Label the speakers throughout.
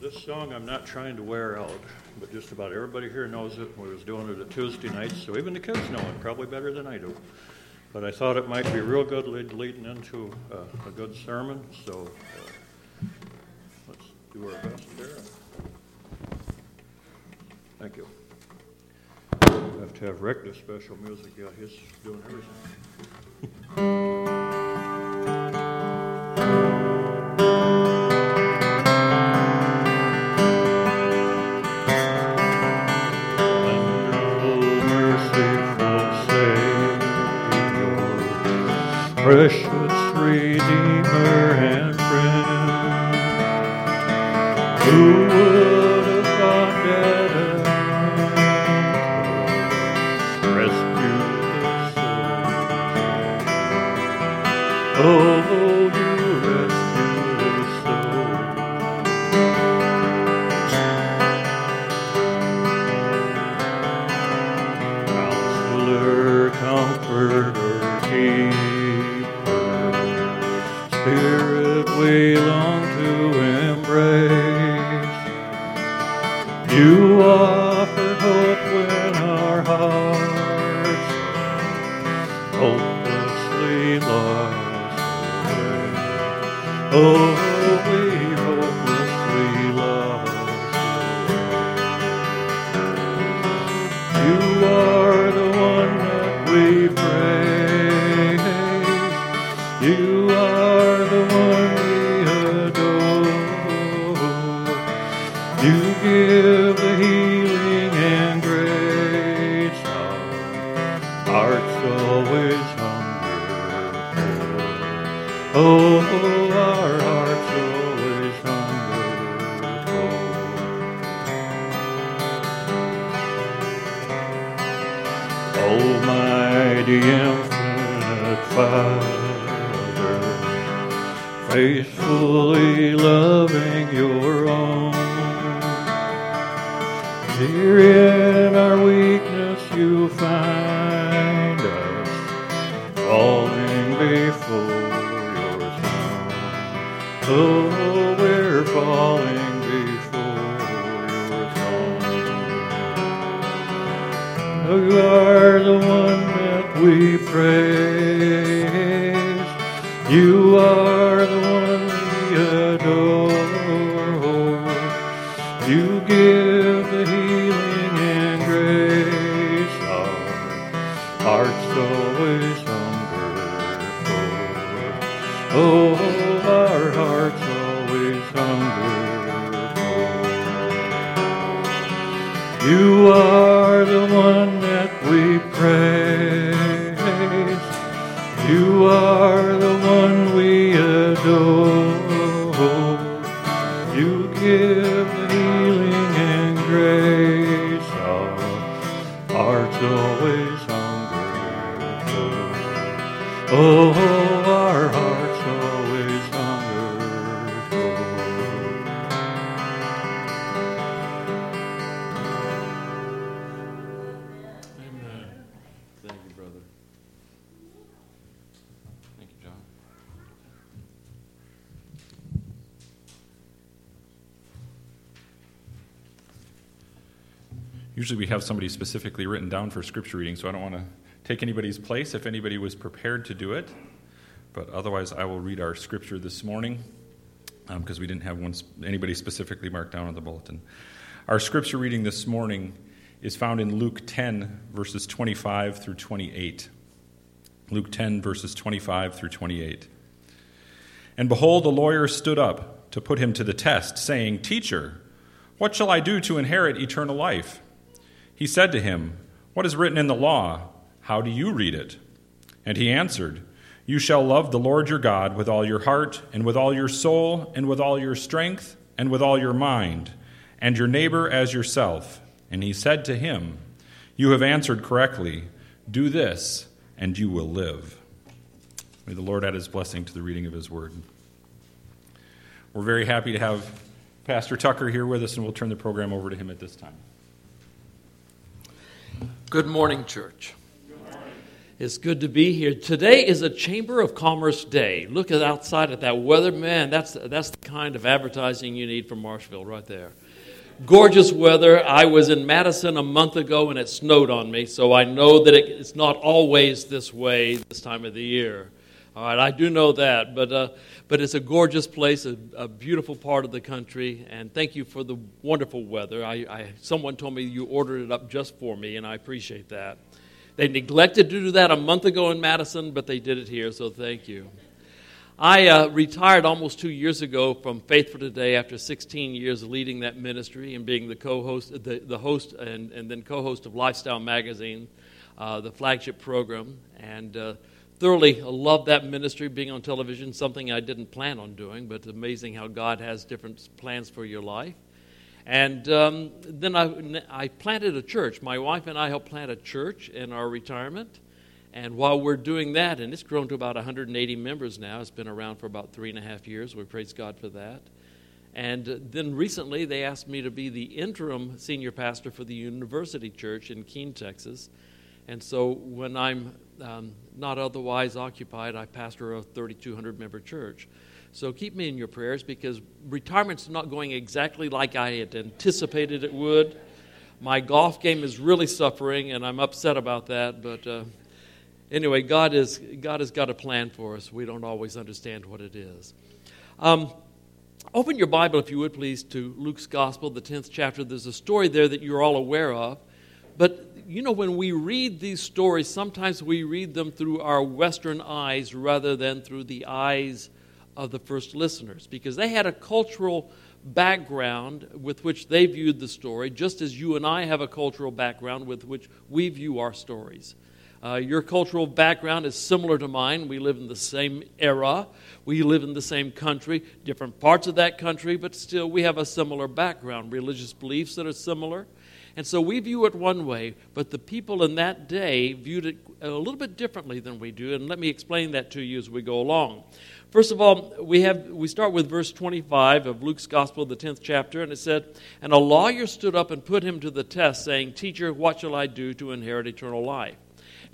Speaker 1: This song I'm not trying to wear out, but just about everybody here knows it. We was doing it at Tuesday nights, so even the kids know it probably better than I do. But I thought it might be real good lead, leading into uh, a good sermon, so uh, let's do our best there. Thank you. Have to have Rick do special music. Yeah, he's doing everything. Lost away. Oh,
Speaker 2: Usually we have somebody specifically written down for scripture reading, so I don't want to take anybody's place if anybody was prepared to do it. But otherwise, I will read our scripture this morning um, because we didn't have one, anybody specifically marked down on the bulletin. Our scripture reading this morning is found in Luke 10, verses 25 through 28. Luke 10, verses 25 through 28. And behold, a lawyer stood up to put him to the test, saying, Teacher, what shall I do to inherit eternal life? He said to him, What is written in the law? How do you read it? And he answered, You shall love the Lord your God with all your heart, and with all your soul, and with all your strength, and with all your mind, and your neighbor as yourself. And he said to him, You have answered correctly. Do this, and you will live. May the Lord add his blessing to the reading of his word. We're very happy to have Pastor Tucker here with us, and we'll turn the program over to him at this time.
Speaker 3: Good morning, church. It's good to be here. Today is a Chamber of Commerce Day. Look at outside at that weather, man. That's that's the kind of advertising you need from Marshville right there. Gorgeous weather. I was in Madison a month ago and it snowed on me, so I know that it, it's not always this way this time of the year. All right, I do know that, but uh, but it's a gorgeous place, a, a, beautiful part of the country, and thank you for the wonderful weather. I, I someone told me you ordered it up just for me, and I appreciate that. They neglected to do that a month ago in Madison, but they did it here, so thank you. I uh, retired almost two years ago from Faith For Today after 16 years leading that ministry and being the co-host, the, the host, and, and then co-host of Lifestyle Magazine, uh, the flagship program, and uh, thoroughly loved that ministry. Being on television, something I didn't plan on doing, but amazing how God has different plans for your life. And um, then I, I planted a church. My wife and I helped plant a church in our retirement. And while we're doing that, and it's grown to about 180 members now, it's been around for about three and a half years. We praise God for that. And then recently, they asked me to be the interim senior pastor for the University Church in Keene, Texas. And so when I'm um, not otherwise occupied, I pastor a 3,200 member church. So keep me in your prayers because retirement's not going exactly like I had anticipated it would. My golf game is really suffering, and I'm upset about that. But uh, anyway, God, is, God has got a plan for us. We don't always understand what it is. Um, open your Bible, if you would, please, to Luke's Gospel, the 10th chapter. There's a story there that you're all aware of. But you know, when we read these stories, sometimes we read them through our Western eyes rather than through the eyes of the first listeners because they had a cultural background with which they viewed the story, just as you and I have a cultural background with which we view our stories. Uh, your cultural background is similar to mine. We live in the same era. We live in the same country, different parts of that country, but still we have a similar background, religious beliefs that are similar. And so we view it one way, but the people in that day viewed it a little bit differently than we do. And let me explain that to you as we go along. First of all, we, have, we start with verse 25 of Luke's Gospel, the 10th chapter, and it said, And a lawyer stood up and put him to the test, saying, Teacher, what shall I do to inherit eternal life?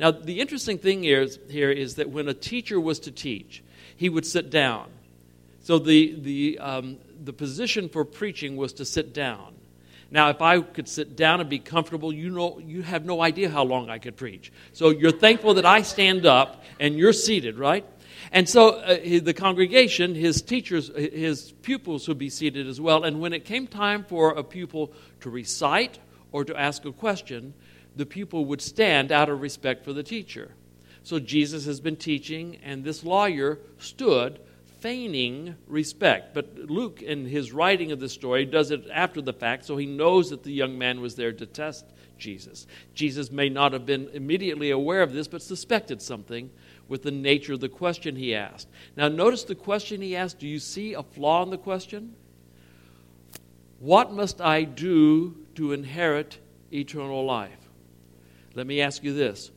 Speaker 3: Now, the interesting thing is, here is that when a teacher was to teach, he would sit down. So the, the, um, the position for preaching was to sit down. Now, if I could sit down and be comfortable, you know, you have no idea how long I could preach. So you're thankful that I stand up and you're seated, right? And so uh, the congregation, his teachers, his pupils would be seated as well. And when it came time for a pupil to recite or to ask a question, the pupil would stand out of respect for the teacher. So Jesus has been teaching, and this lawyer stood feigning respect. But Luke, in his writing of the story, does it after the fact, so he knows that the young man was there to test Jesus. Jesus may not have been immediately aware of this, but suspected something with the nature of the question he asked. Now, notice the question he asked. Do you see a flaw in the question? What must I do to inherit eternal life? Let me ask you this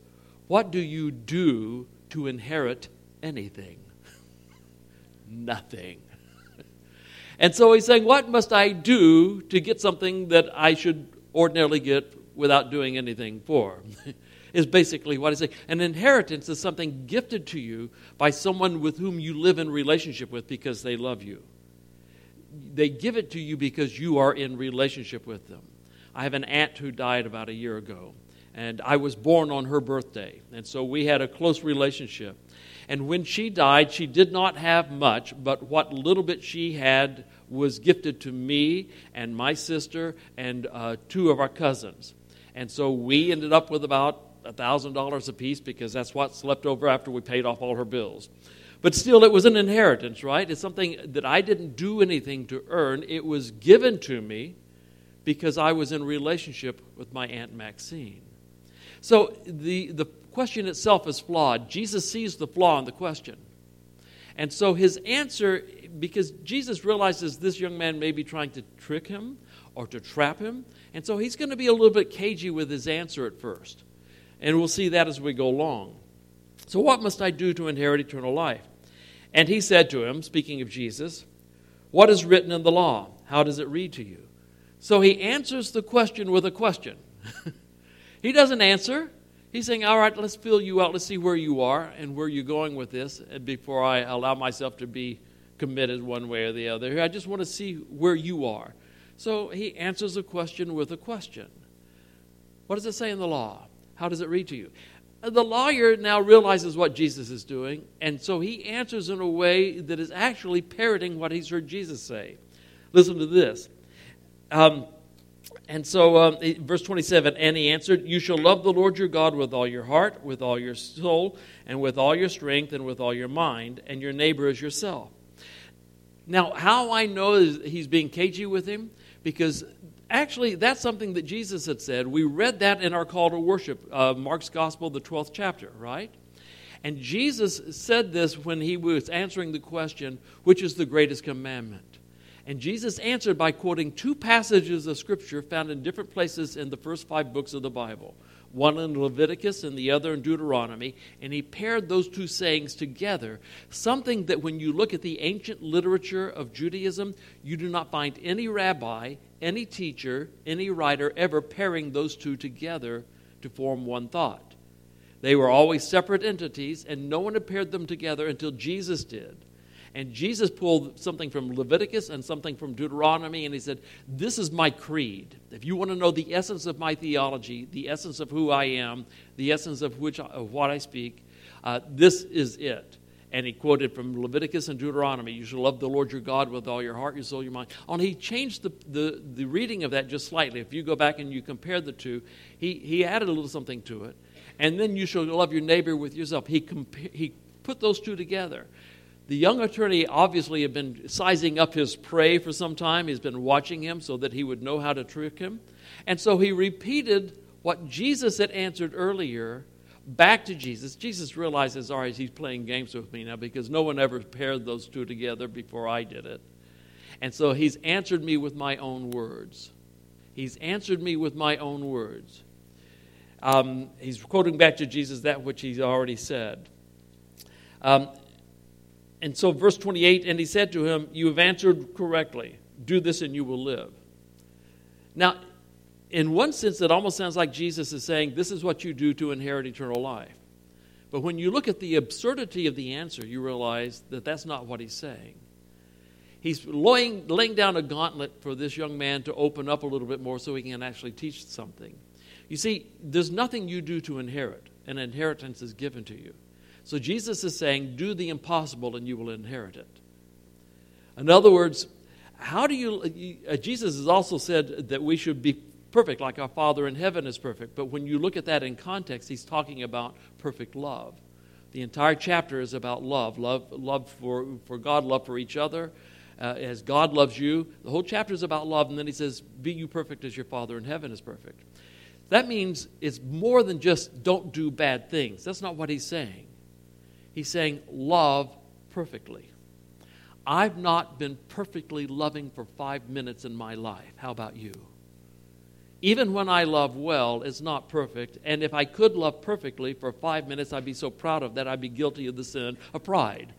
Speaker 3: What do you do to inherit anything? Nothing. and so he's saying, What must I do to get something that I should ordinarily get without doing anything for? is basically what I say. An inheritance is something gifted to you by someone with whom you live in relationship with because they love you. They give it to you because you are in relationship with them. I have an aunt who died about a year ago, and I was born on her birthday, and so we had a close relationship. And when she died, she did not have much, but what little bit she had was gifted to me and my sister and uh, two of our cousins. And so we ended up with about $1,000 apiece because that's what's left over after we paid off all her bills. But still, it was an inheritance, right? It's something that I didn't do anything to earn. It was given to me because I was in relationship with my Aunt Maxine. So the, the question itself is flawed. Jesus sees the flaw in the question. And so his answer, because Jesus realizes this young man may be trying to trick him or to trap him, and so he's going to be a little bit cagey with his answer at first. And we'll see that as we go along. So, what must I do to inherit eternal life? And he said to him, speaking of Jesus, What is written in the law? How does it read to you? So he answers the question with a question. he doesn't answer, He's saying, All right, let's fill you out. Let's see where you are and where you're going with this before I allow myself to be committed one way or the other. I just want to see where you are. So he answers the question with a question What does it say in the law? How does it read to you? The lawyer now realizes what Jesus is doing, and so he answers in a way that is actually parroting what he's heard Jesus say. Listen to this. Um, and so, um, verse 27 And he answered, You shall love the Lord your God with all your heart, with all your soul, and with all your strength, and with all your mind, and your neighbor as yourself. Now, how I know he's being cagey with him? Because actually, that's something that Jesus had said. We read that in our call to worship, uh, Mark's Gospel, the 12th chapter, right? And Jesus said this when he was answering the question, which is the greatest commandment? And Jesus answered by quoting two passages of Scripture found in different places in the first five books of the Bible one in Leviticus and the other in Deuteronomy, and he paired those two sayings together. Something that when you look at the ancient literature of Judaism, you do not find any rabbi any teacher, any writer ever pairing those two together to form one thought. They were always separate entities, and no one had paired them together until Jesus did. And Jesus pulled something from Leviticus and something from Deuteronomy, and he said, This is my creed. If you want to know the essence of my theology, the essence of who I am, the essence of, which, of what I speak, uh, this is it and he quoted from Leviticus and Deuteronomy. You shall love the Lord your God with all your heart, your soul, your mind. And he changed the, the, the reading of that just slightly. If you go back and you compare the two, he, he added a little something to it. And then you shall love your neighbor with yourself. He, compa- he put those two together. The young attorney obviously had been sizing up his prey for some time. He's been watching him so that he would know how to trick him. And so he repeated what Jesus had answered earlier back to Jesus. Jesus realizes, all right, he's playing games with me now because no one ever paired those two together before I did it. And so he's answered me with my own words. He's answered me with my own words. Um, he's quoting back to Jesus that which he's already said. Um, and so, verse 28 and he said to him, You have answered correctly. Do this and you will live. Now, in one sense, it almost sounds like Jesus is saying, This is what you do to inherit eternal life. But when you look at the absurdity of the answer, you realize that that's not what he's saying. He's laying, laying down a gauntlet for this young man to open up a little bit more so he can actually teach something. You see, there's nothing you do to inherit, an inheritance is given to you. So Jesus is saying, Do the impossible and you will inherit it. In other words, how do you, uh, Jesus has also said that we should be perfect, like our Father in heaven is perfect. But when you look at that in context, he's talking about perfect love. The entire chapter is about love love, love for, for God, love for each other. Uh, as God loves you, the whole chapter is about love. And then he says, Be you perfect as your Father in heaven is perfect. That means it's more than just don't do bad things. That's not what he's saying. He's saying, Love perfectly. I've not been perfectly loving for five minutes in my life. How about you? Even when I love well, it's not perfect. And if I could love perfectly for five minutes, I'd be so proud of that, I'd be guilty of the sin of pride.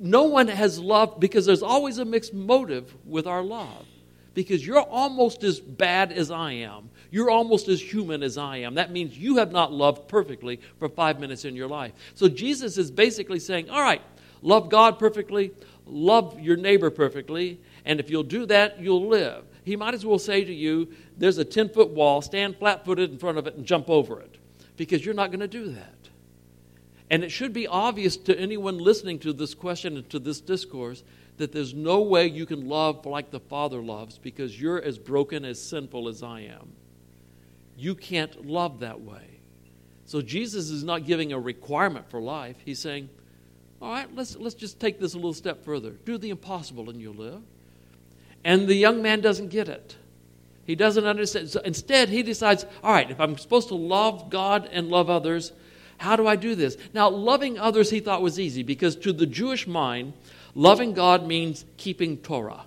Speaker 3: No one has loved because there's always a mixed motive with our love. Because you're almost as bad as I am. You're almost as human as I am. That means you have not loved perfectly for five minutes in your life. So Jesus is basically saying, all right, love God perfectly, love your neighbor perfectly, and if you'll do that, you'll live he might as well say to you, There's a 10 foot wall, stand flat footed in front of it and jump over it, because you're not going to do that. And it should be obvious to anyone listening to this question and to this discourse that there's no way you can love like the Father loves because you're as broken, as sinful as I am. You can't love that way. So Jesus is not giving a requirement for life. He's saying, all right, let's, let's just take this a little step further. Do the impossible and you'll live. And the young man doesn't get it. He doesn't understand. So instead, he decides, all right, if I'm supposed to love God and love others, how do I do this? Now, loving others he thought was easy because to the Jewish mind, loving God means keeping Torah.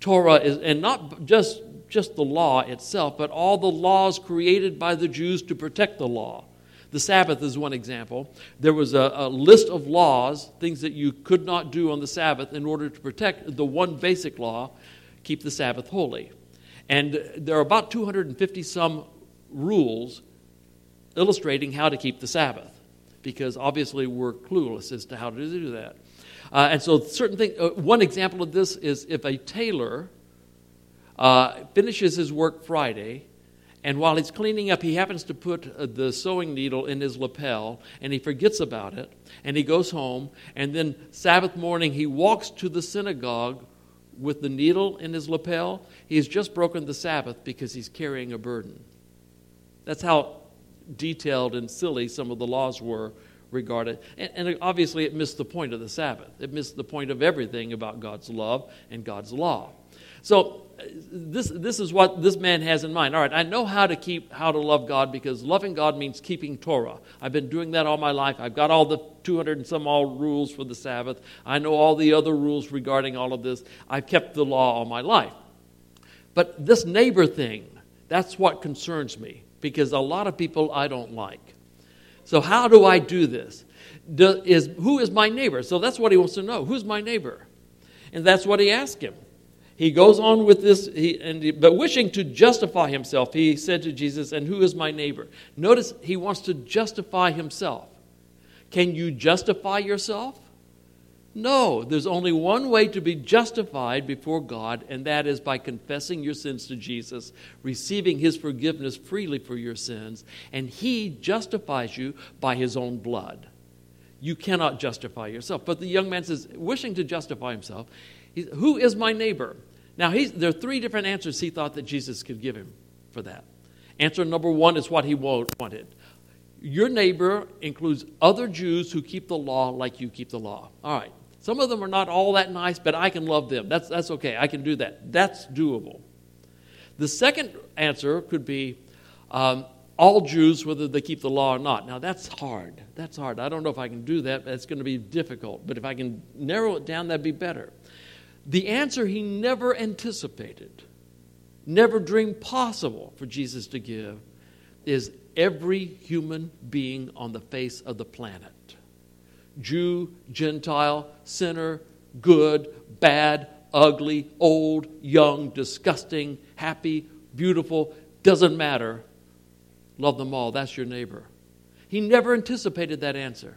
Speaker 3: Torah is, and not just, just the law itself, but all the laws created by the Jews to protect the law. The Sabbath is one example. There was a, a, list of laws, things that you could not do on the Sabbath in order to protect the one basic law keep the Sabbath holy. And there are about 250 some rules illustrating how to keep the Sabbath because obviously we're clueless as to how to do that. Uh, and so, certain thing, uh, one example of this is if a tailor uh, finishes his work Friday, and while he's cleaning up, he happens to put uh, the sewing needle in his lapel, and he forgets about it, and he goes home, and then Sabbath morning he walks to the synagogue with the needle in his lapel. He has just broken the Sabbath because he's carrying a burden. That's how detailed and silly some of the laws were regarded. And, and, obviously, it missed the point of the Sabbath. It missed the point of everything about God's love and God's law. So, this, this is what this man has in mind. All right, I know how to keep, how to love God because loving God means keeping Torah. I've been doing that all my life. I've got all the 200 and some all rules for the Sabbath. I know all the other rules regarding all of this. I've kept the law all my life. But this neighbor thing, that's what concerns me because a lot of people I don't like. So, how do I do this? Do, is, who is my neighbor? So, that's what he wants to know. Who's my neighbor? And that's what he asked him. He goes on with this, he, and he, but wishing to justify himself, he said to Jesus, And who is my neighbor? Notice he wants to justify himself. Can you justify yourself? No, there's only one way to be justified before God, and that is by confessing your sins to Jesus, receiving His forgiveness freely for your sins, and He justifies you by His own blood. You cannot justify yourself. But the young man says, wishing to justify himself, Who is my neighbor? Now, there are three different answers he thought that Jesus could give him for that. Answer number one is what he wanted. Your neighbor includes other Jews who keep the law like you keep the law. All right. Some of them are not all that nice, but I can love them. That's, that's okay. I can do that. That's doable. The second answer could be um, all Jews, whether they keep the law or not. Now, that's hard. That's hard. I don't know if I can do that. It's going to be difficult. But if I can narrow it down, that'd be better. The answer he never anticipated, never dreamed possible for Jesus to give, is every human being on the face of the planet. Jew, Gentile, sinner, good, bad, ugly, old, young, disgusting, happy, beautiful, doesn't matter. Love them all. That's your neighbor. He never anticipated that answer.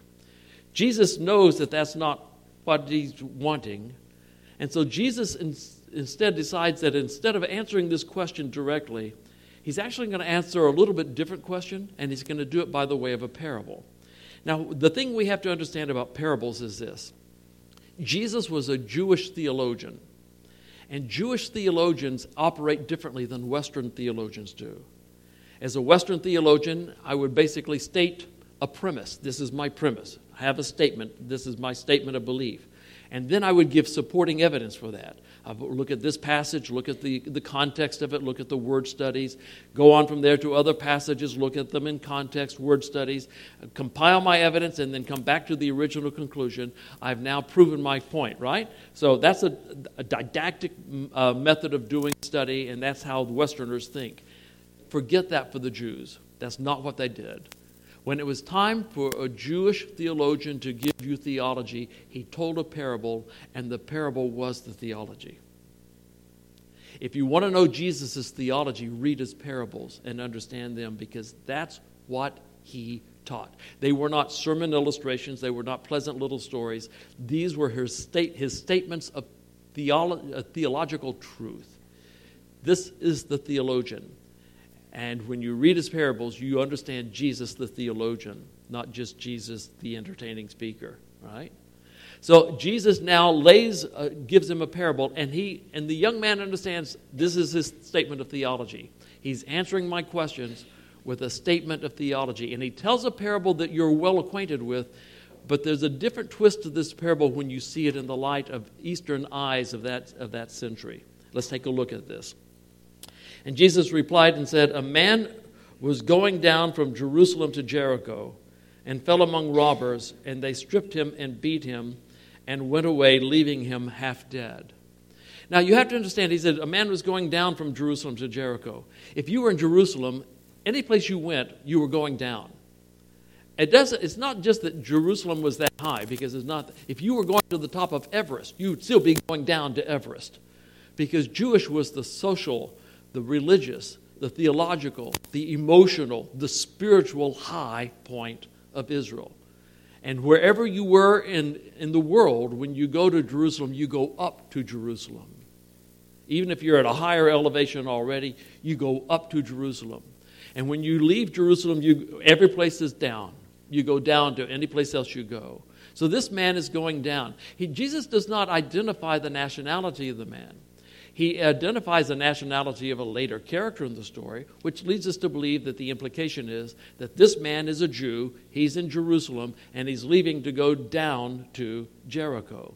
Speaker 3: Jesus knows that that's not what he's wanting. And so Jesus in, instead decides that instead of answering this question directly, he's actually going to answer a little bit different question, and he's going to do it by the way of a parable. Now, the thing we have to understand about parables is this Jesus was a Jewish theologian, and Jewish theologians operate differently than Western theologians do. As a Western theologian, I would basically state a premise. This is my premise. I have a statement. This is my statement of belief. And then I would give supporting evidence for that. I look at this passage, look at the, the context of it, look at the word studies, go on from there to other passages, look at them in context, word studies, compile my evidence, and then come back to the original conclusion. I've now proven my point, right? So that's a, a didactic uh, method of doing study, and that's how Westerners think. Forget that for the Jews. That's not what they did. When it was time for a Jewish theologian to give you theology, he told a parable, and the parable was the theology. If you want to know Jesus' theology, read his parables and understand them because that's what he taught. They were not sermon illustrations, they were not pleasant little stories. These were his, state, his statements of theolo- uh, theological truth. This is the theologian. And when you read his parables, you understand Jesus the theologian, not just Jesus the entertaining speaker, right? So Jesus now lays, uh, gives him a parable, and he and the young man understands this is his statement of theology. He's answering my questions with a statement of theology, and he tells a parable that you're well acquainted with. But there's a different twist to this parable when you see it in the light of Eastern eyes of that, of that century. Let's take a look at this. And Jesus replied and said, A man was going down from Jerusalem to Jericho and fell among robbers, and they stripped him and beat him and went away, leaving him half dead. Now, you have to understand, he said a man was going down from Jerusalem to Jericho. If you were in Jerusalem, any place you went, you were going down. It doesn't, it's not just that Jerusalem was that high, because it's not. If you were going to the top of Everest, you'd still be going down to Everest. Because Jewish was the social the religious, the the theological, the emotional, the spiritual high point of Israel. And wherever you were in, in the world, when you go to Jerusalem, you go up to Jerusalem. Even if you're at a higher elevation already, you go up to Jerusalem. And when you leave Jerusalem, you, every place is down. You go down to any place else you go. So this man is going down. He, Jesus does not identify the nationality of the man. He identifies the nationality of a later character in the story, which leads us to believe that the implication is that this man is a Jew, he's in Jerusalem, and he's leaving to go down to Jericho.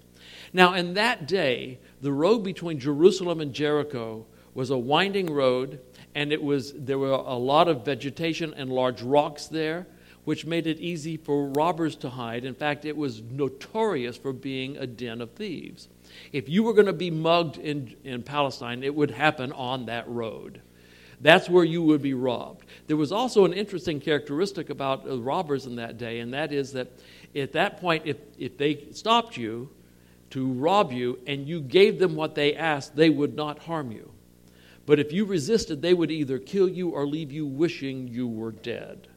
Speaker 3: Now, in that day, the road between Jerusalem and Jericho was a winding road, and it was, there were a lot of vegetation and large rocks there, which made it easy for robbers to hide. In fact, it was notorious for being a den of thieves. If you were going to be mugged in, in Palestine, it would happen on that road. That's where you would be robbed. There was also an interesting characteristic about robbers in that day, and that is that at that point, if, if they stopped you to rob you and you gave them what they asked, they would not harm you. But if you resisted, they would either kill you or leave you wishing you were dead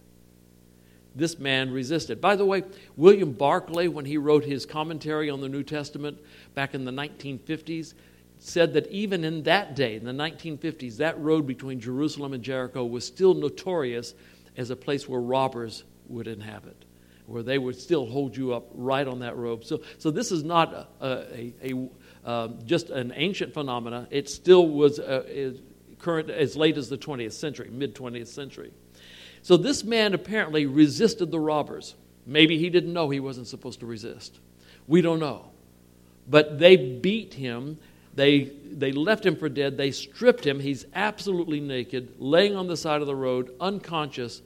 Speaker 3: this man resisted. By the way, William Barclay, when he wrote his commentary on the New Testament back in the 1950s, said that even in that day, in the 1950s, that road between Jerusalem and Jericho was still notorious as a place where robbers would inhabit, where they would still hold you up right on that road. So, so this is not a, a, a uh, just an ancient phenomena. It still was uh, current as late as the 20th century, mid 20th century. So this man apparently resisted the robbers. Maybe he didn't know he wasn't supposed to resist. We don't know. But they beat him. They, they left him for dead. They stripped him. He's absolutely naked, laying on the side of the road, unconscious.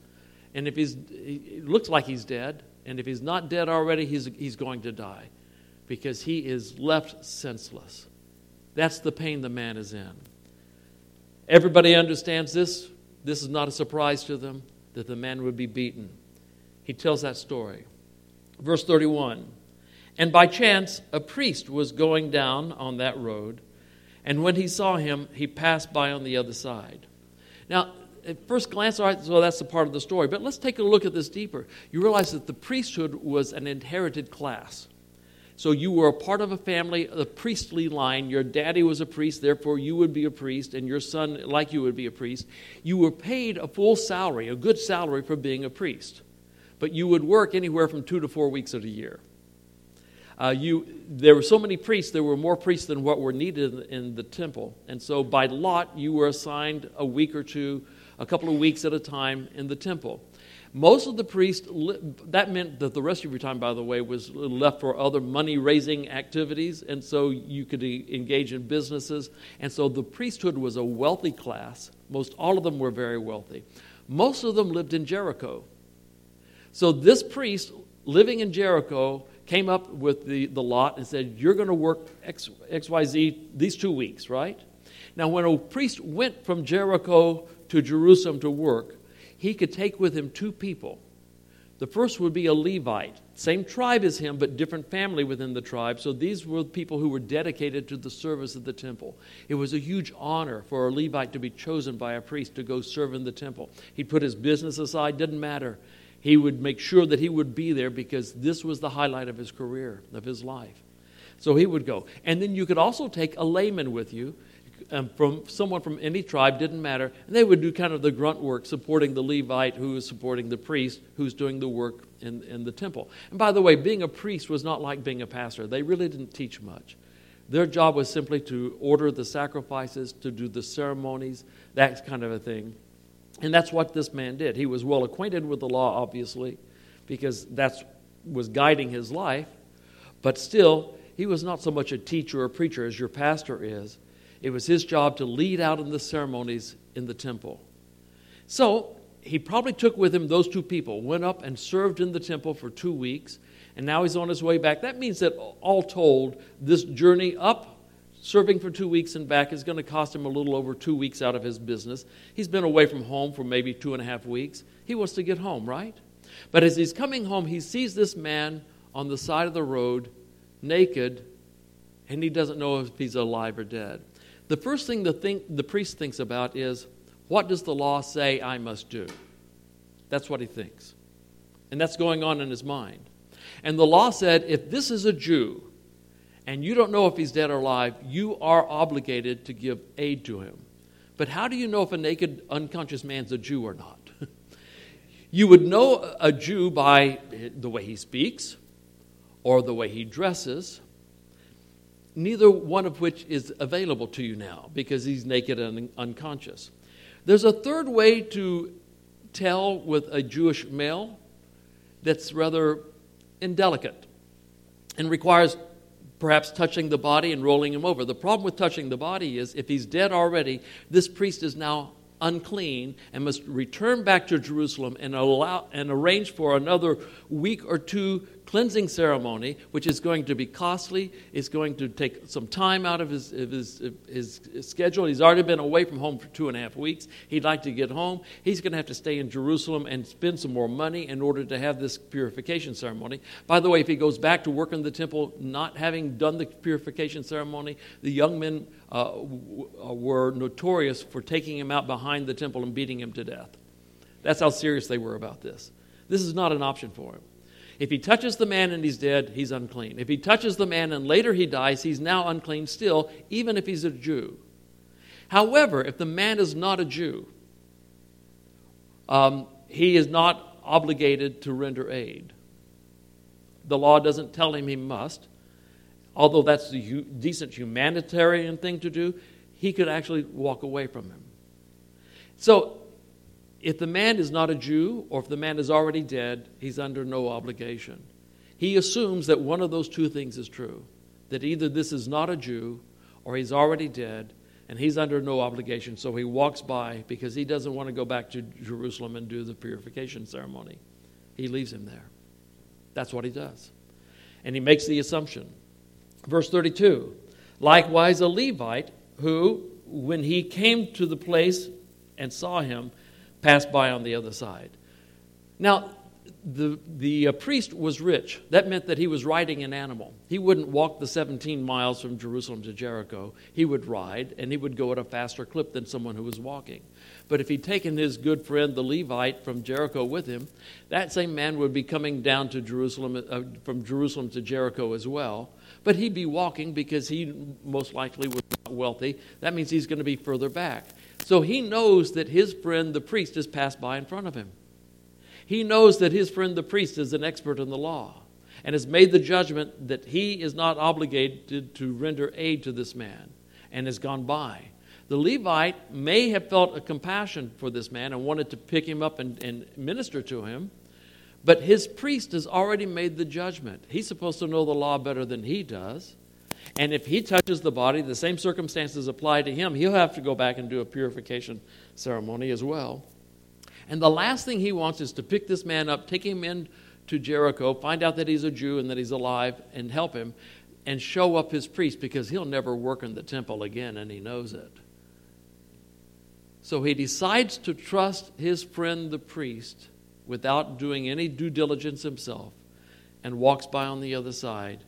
Speaker 3: And if he's, it looks like he's dead. And if he's not dead already, he's, he's going to die because he is left senseless. That's the pain the man is in. Everybody understands this. This is not a surprise to them that the man would be beaten. He tells that story. Verse 31 And by chance, a priest was going down on that road, and when he saw him, he passed by on the other side. Now, at first glance, all right, so that's the part of the story. But let's take a look at this deeper. You realize that the priesthood was an inherited class. So you were a part of a family, a priestly line. Your daddy was a priest, therefore you would be a priest, and your son, like you, would be a priest. You were paid a full salary, a good salary for being a priest. But you would work anywhere from two to four weeks of the year. Uh, you, there were so many priests, there were more priests than what were needed in, in the temple. And so by lot, you were assigned a week or two, a couple of weeks at a time in the temple. Most of the priests, that meant that the rest of your time, by the way, was left for other money raising activities, and so you could engage in businesses. And so the priesthood was a wealthy class. Most all of them were very wealthy. Most of them lived in Jericho. So this priest living in Jericho came up with the, the lot and said, You're going to work X, XYZ these two weeks, right? Now, when a priest went from Jericho to Jerusalem to work, he could take with him two people. The first would be a Levite, same tribe as him, but different family within the tribe. So these were people who were dedicated to the service of the temple. It was a huge honor for a Levite to be chosen by a priest to go serve in the temple. He'd put his business aside, didn't matter. He would make sure that he would be there because this was the highlight of his career, of his life. So he would go. And then you could also take a layman with you um, from someone from any tribe, didn't matter. And they would do kind of the grunt work, supporting the Levite who is supporting the priest who's doing the work in, in the temple. And by the way, being a priest was not like being a pastor, they really didn't teach much. Their job was simply to order the sacrifices, to do the ceremonies, that kind of a thing. And that's what this man did. He was well acquainted with the law, obviously, because that was guiding his life. But still, he was not so much a teacher or preacher as your pastor is. It was his job to lead out in the ceremonies in the temple. So he probably took with him those two people, went up and served in the temple for two weeks, and now he's on his way back. That means that all told, this journey up, serving for two weeks and back, is going to cost him a little over two weeks out of his business. He's been away from home for maybe two and a half weeks. He wants to get home, right? But as he's coming home, he sees this man on the side of the road, naked, and he doesn't know if he's alive or dead. The first thing the, think, the priest thinks about is What does the law say I must do? That's what he thinks. And that's going on in his mind. And the law said if this is a Jew and you don't know if he's dead or alive, you are obligated to give aid to him. But how do you know if a naked, unconscious man's a Jew or not? you would know a Jew by the way he speaks or the way he dresses, neither one of which is available to you now because he's naked and unconscious. There's a third way to tell with a Jewish male that's rather indelicate and requires perhaps touching the body and rolling him over. The problem with touching the body is if he's dead already, this priest is now unclean and must return back to Jerusalem and allow and arrange for another week or two cleansing ceremony, which is going to be costly. is going to take some time out of his, of his, his, schedule. He's already been away from home for two and a half weeks. He'd like to get home. He's going to have to stay in Jerusalem and spend some more money in order to have this purification ceremony. By the way, if he goes back to work in the temple, not having done the purification ceremony, the young men uh, uh were notorious for taking him out behind the temple and beating him to death. That's how serious they were about this. This is not an option for him. If he touches the man and he's dead, he's unclean. If he touches the man and later he dies, he's now unclean still, even if he's a Jew. However, if the man is not a Jew, um, he is not obligated to render aid. The law doesn't tell him he must, although that's hu- decent humanitarian thing to do. He could actually walk away from him. So if the man is not a Jew or if the man is already dead, he's under no obligation. He assumes that one of those two things is true that either this is not a Jew or he's already dead and he's under no obligation. So he walks by because he doesn't want to go back to Jerusalem and do the purification ceremony. He leaves him there. That's what he does. And he makes the assumption. Verse 32 Likewise, a Levite who, when he came to the place and saw him, passed by on the other side. Now, the, the uh, priest was rich. That meant that he was riding an animal. He wouldn't walk the 17 miles from Jerusalem to Jericho. He would ride, and he would go at a faster clip than someone who was walking. But if he'd taken his good friend, the Levite, from Jericho with him, that same man would be coming down to Jerusalem, uh, from Jerusalem to Jericho as well. But he'd be walking because he most likely was not wealthy. That means he's going to be further back. So he knows that his friend, the priest, has passed by in front of him. He knows that his friend, the priest, is an expert in the law and has made the judgment that he is not obligated to render aid to this man and has gone by. The Levite may have felt a compassion for this man and wanted to pick him up and, and minister to him, but his priest has already made the judgment. He's supposed to know the law better than he does. And if he touches the body, the same circumstances apply to him. He'll have to go back and do a purification ceremony as well. And the last thing he wants is to pick this man up, take him in to Jericho, find out that he's a Jew and that he's alive, and help him, and show up his priest because he'll never work in the temple again, and he knows it. So he decides to trust his friend the priest without doing any due diligence himself and walks by on the other side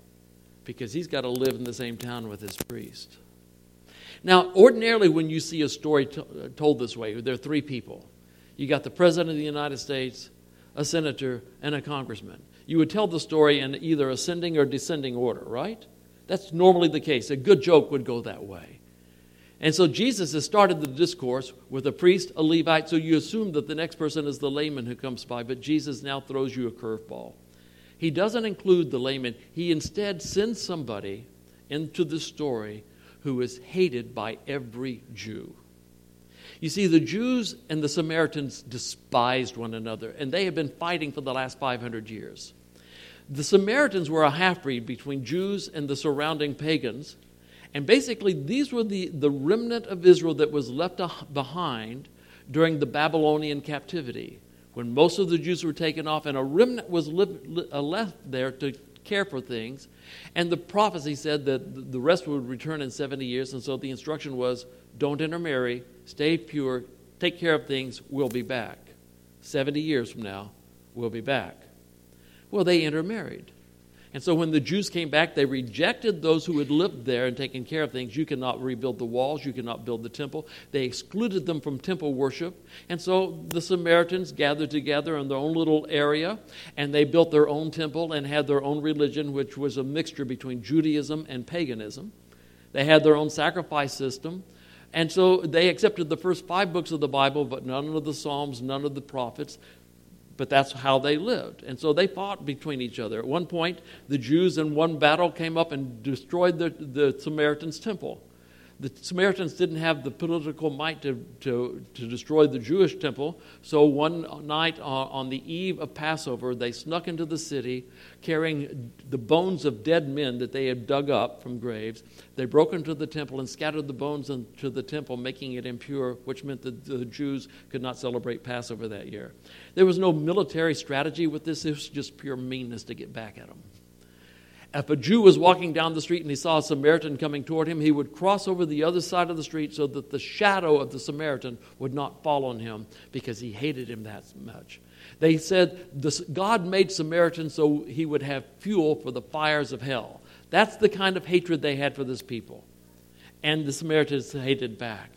Speaker 3: because he's got to live in the same town with his priest. Now, ordinarily, when you see a story t- uh, told this way, there are three people. You got the President of the United States, a senator, and a congressman. You would tell the story in either ascending or descending order, right? That's normally the case. A good joke would go that way. And so Jesus has started the discourse with a priest, a Levite, so you assume that the next person is the layman who comes by, but Jesus now throws you a curveball. He doesn't include the layman. He instead sends somebody into the story who is hated by every Jew. You see, the Jews and the Samaritans despised one another, and they have been fighting for the last 500 years. The Samaritans were a half breed between Jews and the surrounding pagans, and basically, these were the, the remnant of Israel that was left ah, behind during the Babylonian captivity when most of the Jews were taken off, and a remnant was uh, left there to care for things. And the prophecy said that the rest would return in 70 years, and so the instruction was don't intermarry, stay pure, take care of things, we'll be back. 70 years from now, we'll be back. Well, they intermarried. And so when the Jews came back, they rejected those who had lived there and taken care of things. You cannot rebuild the walls, you cannot build the temple. They excluded them from temple worship. And so the Samaritans gathered together in their own little area and they built their own temple and had their own religion, which was a mixture between Judaism and paganism. They had their own sacrifice system. And so they accepted the first five books of the Bible, but none of the Psalms, none of the prophets but that's how they lived. And so they fought between each other. At one point, the Jews in one battle came up and destroyed the, the Samaritans' temple the Samaritans didn't have the political might to, to, to destroy the Jewish temple. So one night on, on the eve of Passover, they snuck into the city carrying the bones of dead men that they had dug up from graves. They broke into the temple and scattered the bones into the temple, making it impure, which meant that the Jews could not celebrate Passover that year. There was no military strategy with this, it was just pure meanness to get back at them. If a Jew was walking down the street and he saw a Samaritan coming toward him, he would cross over the other side of the street so that the shadow of the Samaritan would not fall on him because he hated him that much. They said this, God made Samaritans so he would have fuel for the fires of hell. That's the kind of hatred they had for this people. And the Samaritans hated back.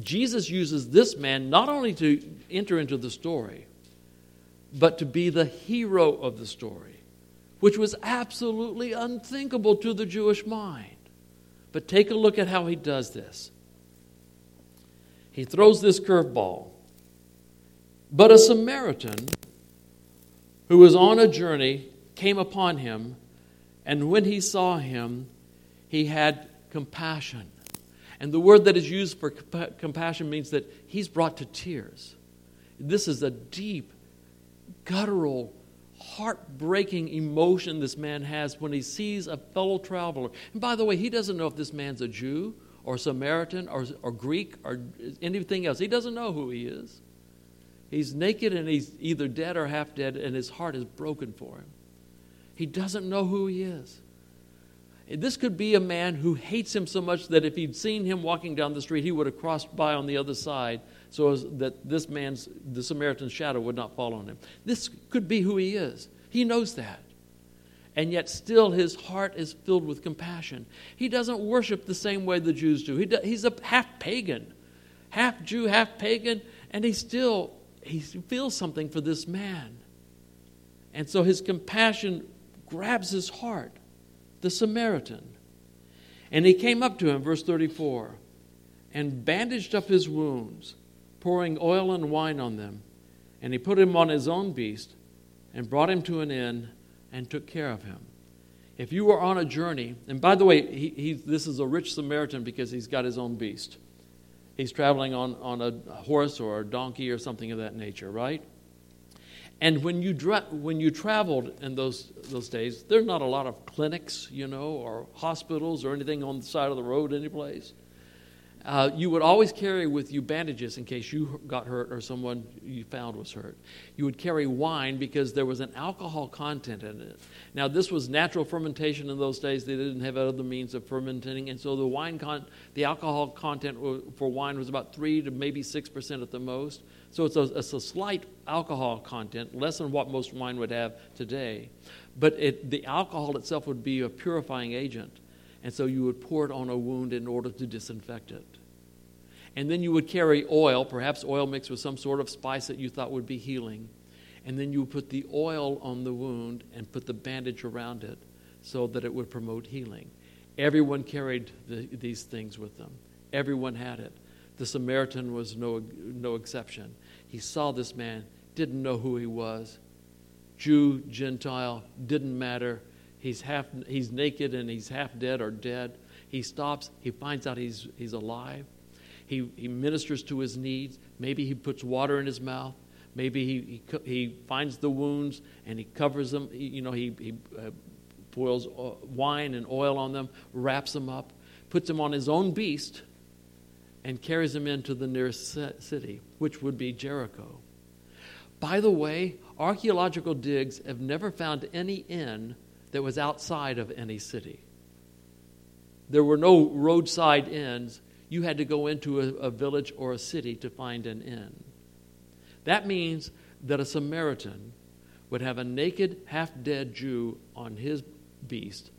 Speaker 3: Jesus uses this man not only to enter into the story, but to be the hero of the story which was absolutely unthinkable to the Jewish mind. But take a look at how he does this. He throws this curveball. But a Samaritan who was on a journey came upon him, and when he saw him, he had compassion. And the word that is used for comp- compassion means that he's brought to tears. This is a deep, guttural heartbreaking emotion this man has when he sees a fellow traveler. And by the way, he doesn't know if this man's a Jew or Samaritan or, or Greek or anything else. He doesn't know who he is. He's naked and he's either dead or half dead, and his heart is broken for him. He doesn't know who he is. This could be a man who hates him so much that if he'd seen him walking down the street, he would have crossed by on the other side so that this man's, the Samaritan's shadow would not fall on him. This could be who he is. He knows that. And yet, still, his heart is filled with compassion. He doesn't worship the same way the Jews do. He do, he's a half pagan, half Jew, half pagan, and he still he feels something for this man. And so his compassion grabs his heart, the Samaritan. And he came up to him, verse 34, and bandaged up his wounds pouring oil and wine on them. And he put him on his own beast and brought him to an inn and took care of him. If you are on a journey, and by the way, he, he, this is a rich Samaritan because he's got his own beast. He's traveling on, on a horse or a donkey or something of that nature, right? And when you, dra- when you traveled in those, those days, there are not a lot of clinics, you know, or hospitals or anything on the side of the road, anyplace. Uh, you would always carry with you bandages in case you got hurt or someone you found was hurt. You would carry wine because there was an alcohol content in it. Now, this was natural fermentation in those days. They didn't have other means of fermenting, and so the wine con- the alcohol content for wine was about three to maybe six percent at the most. So it's a, it's a slight alcohol content, less than what most wine would have today. But it, the alcohol itself would be a purifying agent. And so you would pour it on a wound in order to disinfect it. And then you would carry oil, perhaps oil mixed with some sort of spice that you thought would be healing. And then you would put the oil on the wound and put the bandage around it so that it would promote healing. Everyone carried the, these things with them, everyone had it. The Samaritan was no, no exception. He saw this man, didn't know who he was. Jew, Gentile, didn't matter. He's, half, he's naked and he's half dead or dead. He stops, he finds out he's, he's alive. He, he ministers to his needs. Maybe he puts water in his mouth. Maybe he, he, he finds the wounds and he covers them. He, you know, he, he uh, boils uh, wine and oil on them, wraps them up, puts them on his own beast, and carries him into the nearest city, which would be Jericho. By the way, archaeological digs have never found any inn that was outside of any city. There were no roadside inns you had to go into a, a village or a city to find an inn. That means that a Samaritan would have a naked, half dead Jew on his beast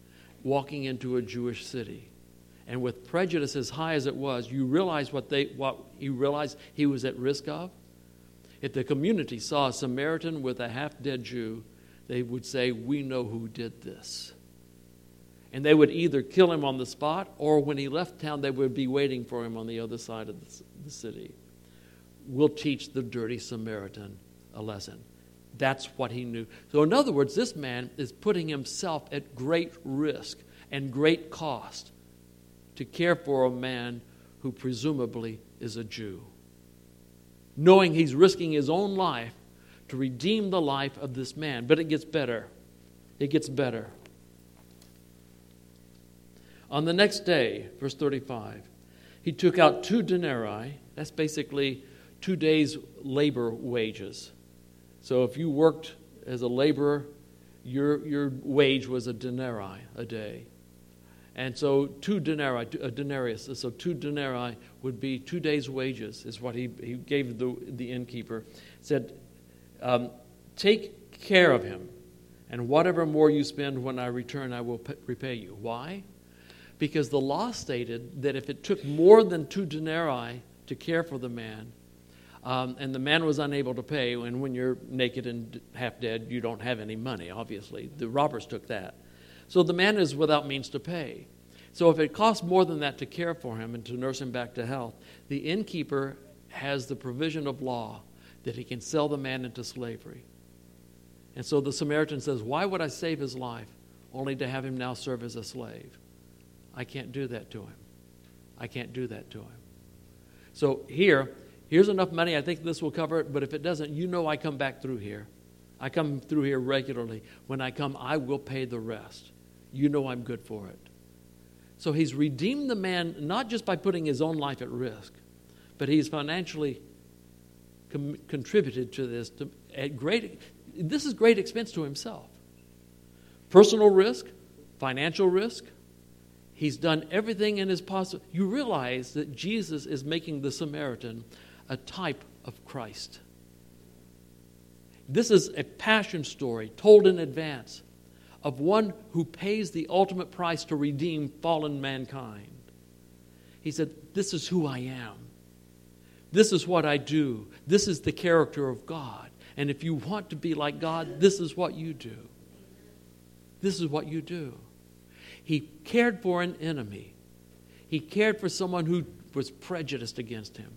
Speaker 3: walking into a Jewish city. And with prejudice as high as it was, you realize what they what he realized he was at risk of? If the community saw a Samaritan with a half dead Jew, they would say, We know who did this. And they would either kill him on the spot, or when he left town, they would be waiting for him on the other side of the city. We'll teach the dirty Samaritan a lesson. That's what he knew. So, in other words, this man is putting himself at great risk and great cost to care for a man who presumably is a Jew, knowing he's risking his own life to redeem the life of this man. But it gets better. It gets better. On the next day, verse 35, he took out two denarii. That's basically two days' labor wages. So if you worked as a laborer, your, your wage was a denarii a day. And so two denarii, a denarius, so two denarii would be two days' wages, is what he, he gave the, the innkeeper. Said, um, Take care of him, and whatever more you spend when I return, I will repay you. Why? Because the law stated that if it took more than two denarii to care for the man, um, and the man was unable to pay, and when you're naked and half dead, you don't have any money, obviously. The robbers took that. So the man is without means to pay. So if it costs more than that to care for him and to nurse him back to health, the innkeeper has the provision of law that he can sell the man into slavery. And so the Samaritan says, Why would I save his life only to have him now serve as a slave? I can't do that to him. I can't do that to him. So here, here's enough money. I think this will cover it. But if it doesn't, you know I come back through here. I come through here regularly. When I come, I will pay the rest. You know I'm good for it. So he's redeemed the man not just by putting his own life at risk, but he's financially com- contributed to this to, at great. This is great expense to himself. Personal risk, financial risk. He's done everything in his possible. You realize that Jesus is making the Samaritan a type of Christ. This is a passion story told in advance of one who pays the ultimate price to redeem fallen mankind. He said, This is who I am. This is what I do. This is the character of God. And if you want to be like God, this is what you do. This is what you do. He cared for an enemy, he cared for someone who was prejudiced against him.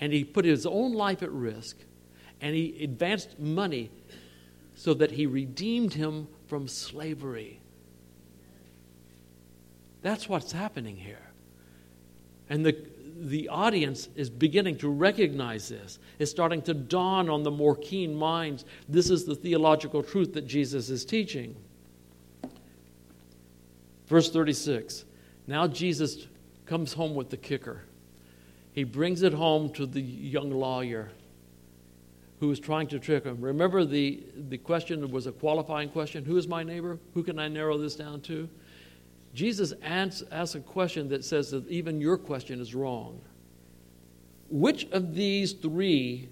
Speaker 3: And he put his own life at risk, and he advanced money so that he redeemed him from slavery. That's what's happening here. And the, the audience is beginning to recognize this. It's starting to dawn on the more keen minds. This is the theological truth that Jesus is teaching. Verse 36 Now Jesus comes home with the kicker. He brings it home to the young lawyer who was trying to trick him. Remember, the, the question was a qualifying question Who is my neighbor? Who can I narrow this down to? Jesus asks a question that says that even your question is wrong. Which of these three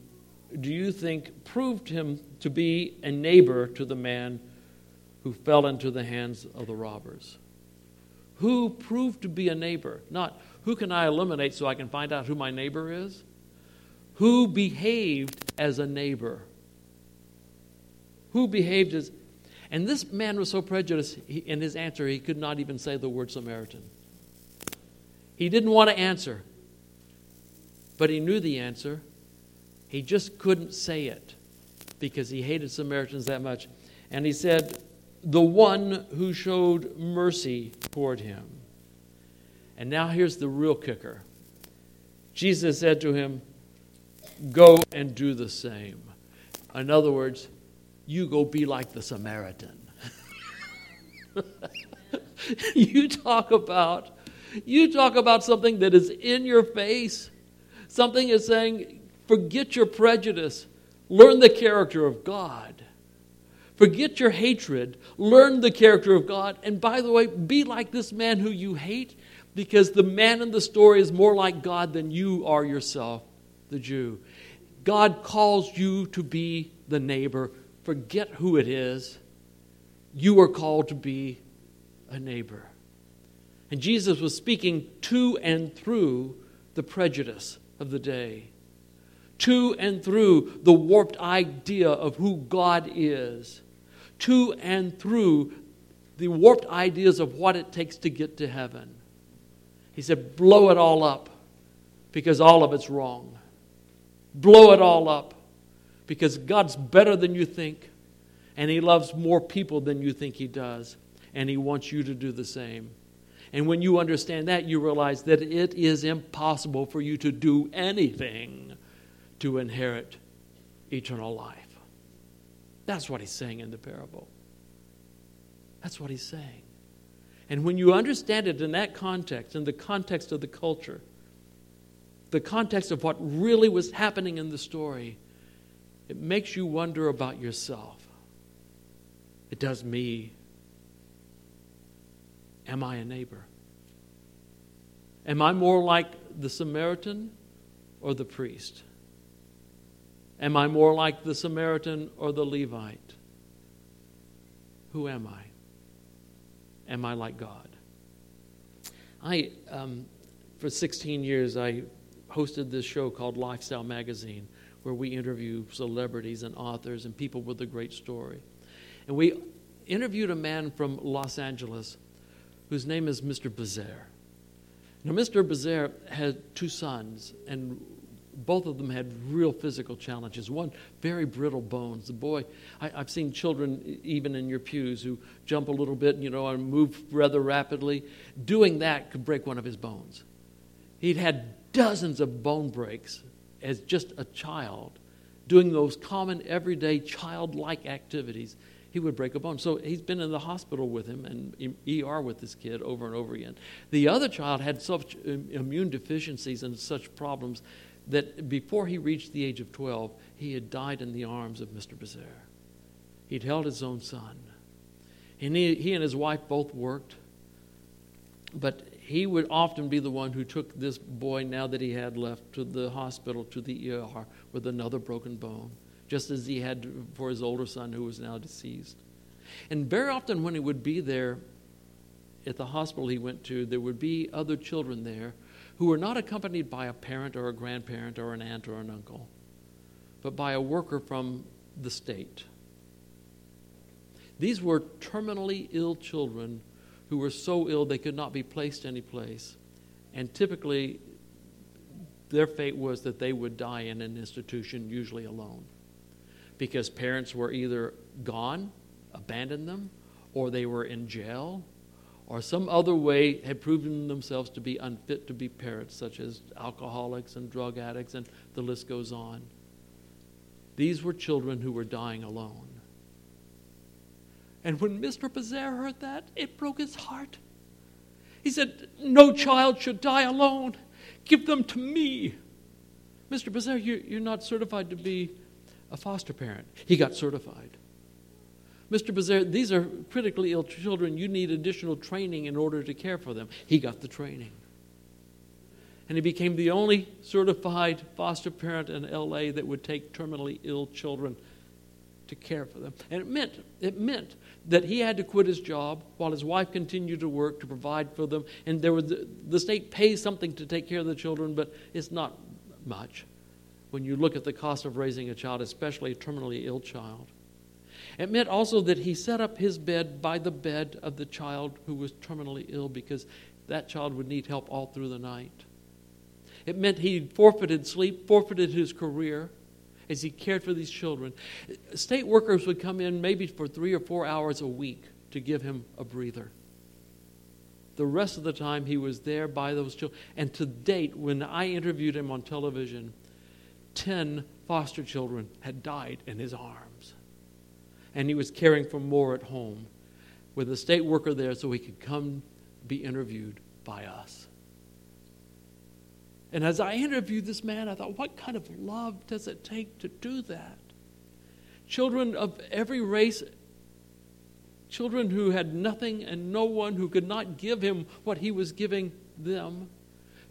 Speaker 3: do you think proved him to be a neighbor to the man who fell into the hands of the robbers? Who proved to be a neighbor? Not who can I eliminate so I can find out who my neighbor is? Who behaved as a neighbor? Who behaved as. And this man was so prejudiced he, in his answer, he could not even say the word Samaritan. He didn't want to answer, but he knew the answer. He just couldn't say it because he hated Samaritans that much. And he said, The one who showed mercy toward him. And now here's the real kicker Jesus said to him, Go and do the same. In other words, you go be like the Samaritan. you talk about you talk about something that is in your face. Something is saying, forget your prejudice, learn the character of God. Forget your hatred, learn the character of God. And by the way, be like this man who you hate, because the man in the story is more like God than you are yourself, the Jew. God calls you to be the neighbor. Forget who it is. you are called to be a neighbor. And Jesus was speaking to and through the prejudice of the day, to and through the warped idea of who God is, to and through the warped ideas of what it takes to get to heaven. He said, blow it all up because all of it's wrong. Blow it all up because God's better than you think, and He loves more people than you think He does, and He wants you to do the same. And when you understand that, you realize that it is impossible for you to do anything to inherit eternal life. That's what he's saying in the parable. That's what he's saying. And when you understand it in that context, in the context of the culture, the context of what really was happening in the story, it makes you wonder about yourself. It does me. Am I a neighbor? Am I more like the Samaritan or the priest? Am I more like the Samaritan or the Levite? Who am I? Am I like God? I, um, for 16 years, I hosted this show called Lifestyle Magazine, where we interview celebrities and authors and people with a great story. And we interviewed a man from Los Angeles whose name is Mr. Bazaar. Now, Mr. Bazaar had two sons, and both of them had real physical challenges. One, very brittle bones. The boy, I, have seen children, even in your pews, who jump a little bit, you know, and move rather rapidly. Doing that could break one of his bones. He'd had dozens of bone breaks as just a child, doing those common, everyday, childlike activities he would break a bone. So he's been in the hospital with him and ER with this kid over and over again. The other child had such immune deficiencies and such problems that before he reached the age of 12, he had died in the arms of Mr. Bazaar. He'd held his own son. And he, he and his wife both worked, but he would often be the one who took this boy, now that he had left, to the hospital, to the ER, with another broken bone just as he had for his older son who was now deceased. And very often, when he would be there at the hospital he went to, there would be other children there who were not accompanied by a parent or a grandparent or an aunt or an uncle, but by a worker from the state. These were terminally ill children who were so ill they could not be placed anyplace. And typically, their fate was that they would die in an institution, usually alone because parents were either gone, abandoned them, or they were in jail, or some other way had proven themselves to be unfit to be parents, such as alcoholics and drug addicts, and the list goes on. These were children who were dying alone. And when Mr. Bazaar heard that, it broke his heart. He said, No child should die alone. Give them to me. Mr. Bazaar, you're not certified to be a foster parent. He got certified. Mr. Bazaar, these are critically ill children. You need additional training in order to care for them. He got the training. And he became the only certified foster parent in LA that would take terminally ill children to care for them. And it meant, it meant that he had to quit his job while his wife continued to work to provide for them. And there was the, state pays something to take care of the children, but it's not much when you look at the cost of raising a child, especially a terminally ill child. It meant also that he set up his bed by the bed of the child who was terminally ill because that child would need help all through the night. It meant he forfeited sleep, forfeited his career as he cared for these children. State workers would come in maybe for three or four hours a week to give him a breather. The rest of the time, he was there by those children. And to date, when I interviewed him on television, 10 foster children had died in his arms. And he was caring for more at home with a state worker there so he could come be interviewed by us. And as I interviewed this man, I thought, what kind of love does it take to do that? Children of every race, children who had nothing and no one who could not give him what he was giving them,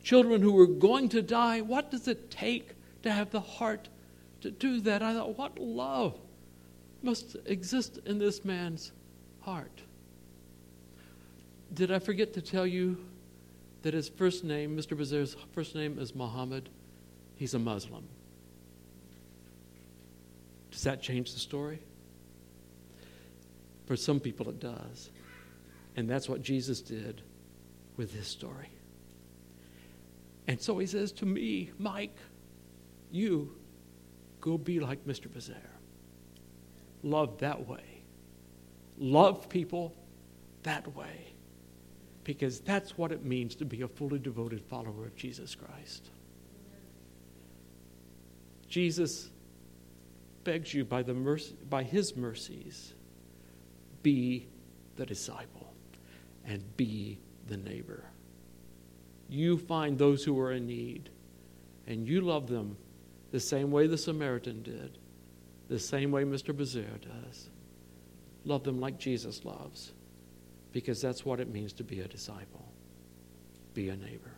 Speaker 3: children who were going to die. What does it take to have the heart to do that. I thought, what love must exist in this man's heart. Did I forget to tell you that his first name, Mr. Bazir's first name is Muhammad? He's a Muslim. Does that change the story? For some people, it does. And that's what Jesus did with his story. And so he says to me, Mike, you go be like Mr. Bazaar. Love that way. Love people that way. Because that's what it means to be a fully devoted follower of Jesus Christ. Jesus begs you by, the mercy, by his mercies, be the disciple and be the neighbor. You find those who are in need and you love them the same way the Samaritan did, the same way Mr. Bazir does. Love them like Jesus loves, because that's what it means to be a disciple. Be a neighbor.